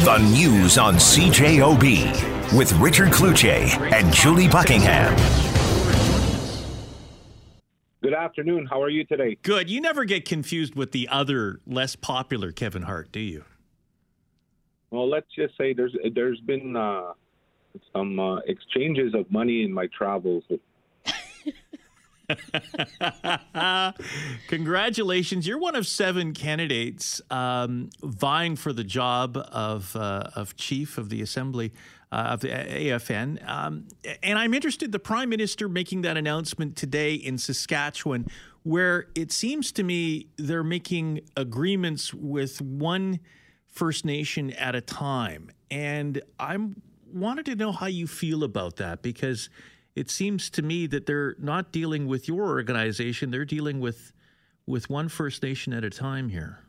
The news on CJOB with Richard Cloutier and Julie Buckingham. Good afternoon. How are you today? Good. You never get confused with the other less popular Kevin Hart, do you? Well, let's just say there's there's been uh, some uh, exchanges of money in my travels. Congratulations! You're one of seven candidates um, vying for the job of uh, of chief of the assembly uh, of the AFN. Um, and I'm interested. The prime minister making that announcement today in Saskatchewan, where it seems to me they're making agreements with one First Nation at a time, and I'm wanted to know how you feel about that because it seems to me that they're not dealing with your organization; they're dealing with with one First Nation at a time here.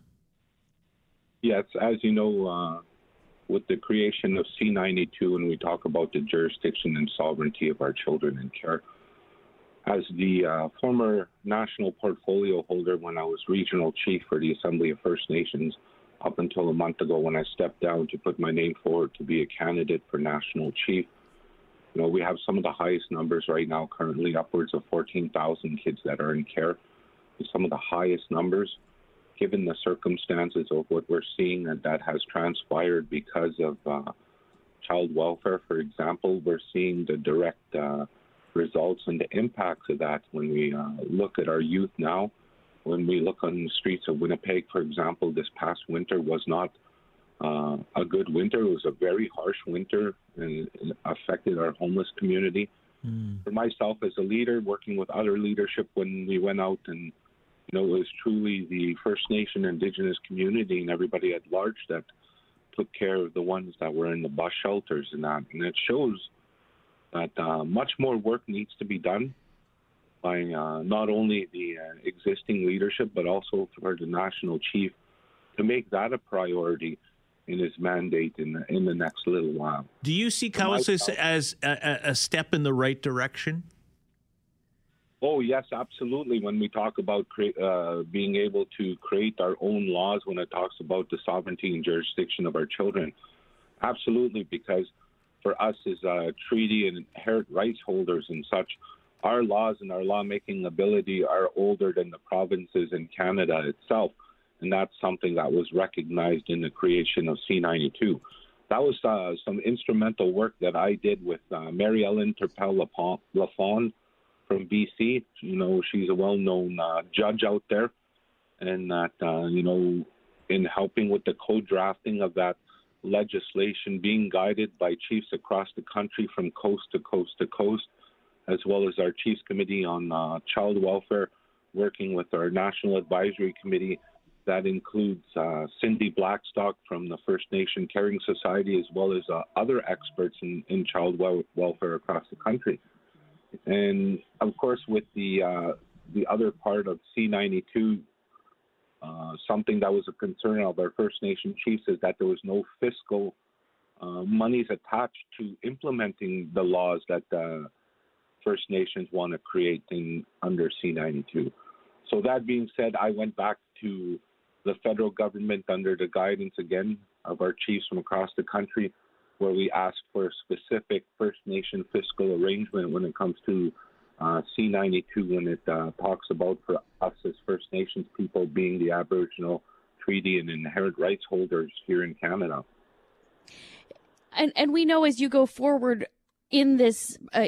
Yes, as you know, uh, with the creation of C92, when we talk about the jurisdiction and sovereignty of our children in care, as the uh, former national portfolio holder when I was regional chief for the Assembly of First Nations, up until a month ago when I stepped down to put my name forward to be a candidate for national chief. You know, we have some of the highest numbers right now, currently upwards of 14,000 kids that are in care. Some of the highest numbers, given the circumstances of what we're seeing and that has transpired because of uh, child welfare, for example, we're seeing the direct uh, results and the impacts of that when we uh, look at our youth now when we look on the streets of Winnipeg, for example, this past winter was not uh, a good winter. It was a very harsh winter and it affected our homeless community. Mm. For myself as a leader, working with other leadership when we went out and you know, it was truly the First Nation Indigenous community and everybody at large that took care of the ones that were in the bus shelters and that. And it shows that uh, much more work needs to be done by uh, not only the uh, existing leadership but also for the national chief to make that a priority in his mandate in the, in the next little while. Do you see Cowessess as a, a, step in the right direction? Oh yes, absolutely. When we talk about cre- uh, being able to create our own laws, when it talks about the sovereignty and jurisdiction of our children, absolutely, because for us as a treaty and inherent rights holders and such, our laws and our lawmaking ability are older than the provinces in Canada itself. And that's something that was recognized in the creation of C92. That was uh, some instrumental work that I did with uh, Mary Ellen Turpel Lafond from BC. You know, she's a well known uh, judge out there. And that, uh, you know, in helping with the co drafting of that legislation, being guided by chiefs across the country from coast to coast to coast as well as our Chiefs Committee on uh, Child Welfare, working with our National Advisory Committee. That includes uh, Cindy Blackstock from the First Nation Caring Society, as well as uh, other experts in, in child wel- welfare across the country. And of course, with the uh, the other part of C92, uh, something that was a concern of our First Nation chiefs is that there was no fiscal uh, monies attached to implementing the laws that uh, First Nations want to create in under C92. So that being said, I went back to the federal government under the guidance again of our chiefs from across the country, where we asked for a specific First Nation fiscal arrangement when it comes to uh, C92 when it uh, talks about for us as First Nations people being the Aboriginal treaty and inherent rights holders here in Canada. And and we know as you go forward in this uh,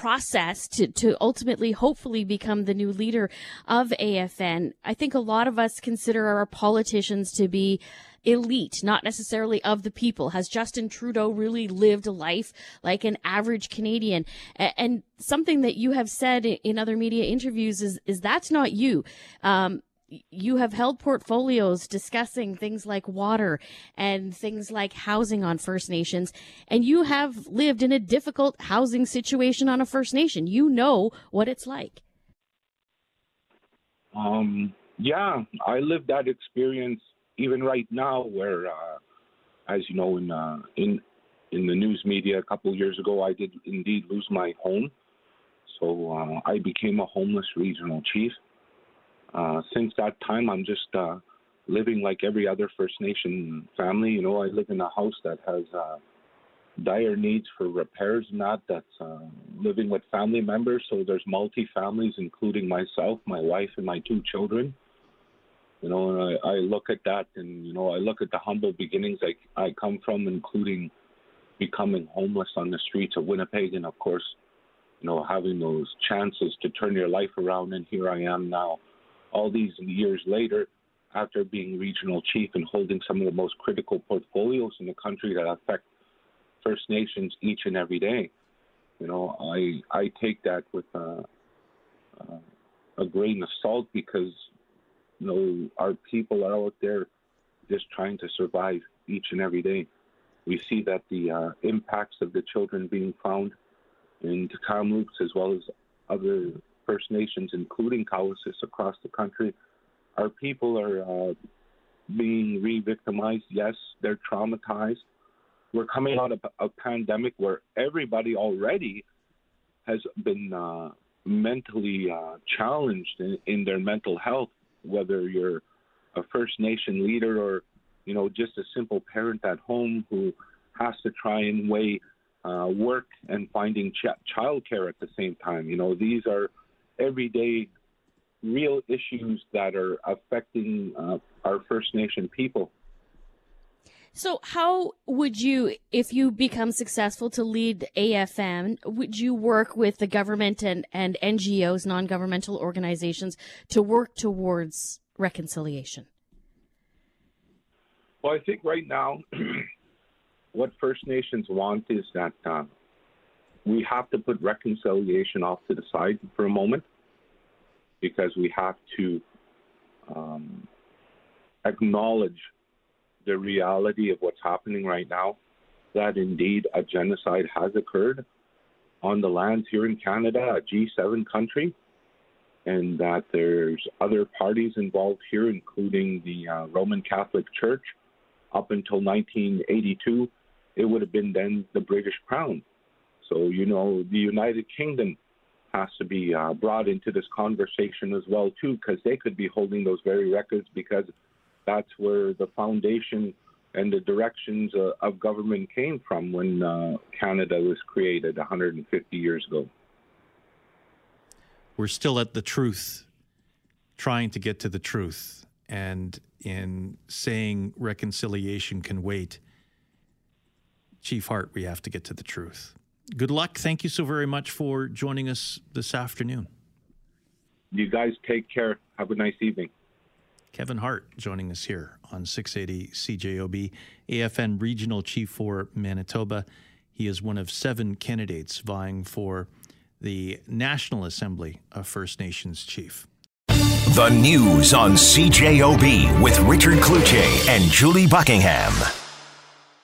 process to, to ultimately, hopefully become the new leader of AFN. I think a lot of us consider our politicians to be elite, not necessarily of the people. Has Justin Trudeau really lived a life like an average Canadian? And something that you have said in other media interviews is, is that's not you. Um, you have held portfolios discussing things like water and things like housing on First Nations, and you have lived in a difficult housing situation on a First Nation. You know what it's like. Um, yeah, I lived that experience even right now, where, uh, as you know, in uh, in in the news media a couple years ago, I did indeed lose my home. So uh, I became a homeless regional chief. Uh, since that time, I'm just uh, living like every other First Nation family. You know, I live in a house that has uh, dire needs for repairs and that. That's uh, living with family members. So there's multi families, including myself, my wife, and my two children. You know, and I, I look at that, and you know, I look at the humble beginnings I I come from, including becoming homeless on the streets of Winnipeg, and of course, you know, having those chances to turn your life around. And here I am now, all these years later, after being regional chief and holding some of the most critical portfolios in the country that affect First Nations each and every day. You know, I I take that with uh, a grain of salt because you know our people are out there just trying to survive each and every day. We see that the uh, impacts of the children being found in Kamloops as well as other First Nations, including Cowessess across the country, our people are uh, being re-victimized. Yes, they're traumatized we're coming out of a pandemic where everybody already has been uh, mentally uh, challenged in, in, their mental health, whether you're a First Nation leader or you know just a simple parent at home who has to try and weigh uh, work and finding ch- childcare at the same time. You know these are everyday real issues that are affecting uh, our First Nation people. So, how would you, if you become successful to lead AFN, would you work with the government and, and NGOs, non governmental organizations, to work towards reconciliation? Well, I think right now, what First Nations want is that uh, we have to put reconciliation off to the side for a moment because we have to um, acknowledge the reality of what's happening right now, that indeed a genocide has occurred on the lands here in Canada, a G7 country, and that there's other parties involved here, including the uh, Roman Catholic Church. Up until 1982, it would have been then the British Crown. So, you know, the United Kingdom has to be uh, brought into this conversation as well, too, because they could be holding those very records because that's where the foundation and the directions uh, of government came from when uh, Canada was created 150 years ago. We're still at the truth, trying to get to the truth. And in saying reconciliation can wait, Chief Hart, we have to get to the truth. Good luck. Thank you so very much for joining us this afternoon. You guys take care. Have a nice evening. Kevin Hart joining us here on 680 CJOB, AFN Regional Chief for Manitoba. He is one of seven candidates vying for the National Assembly of First Nations Chief. The news on CJOB with Richard Cloutier and Julie Buckingham.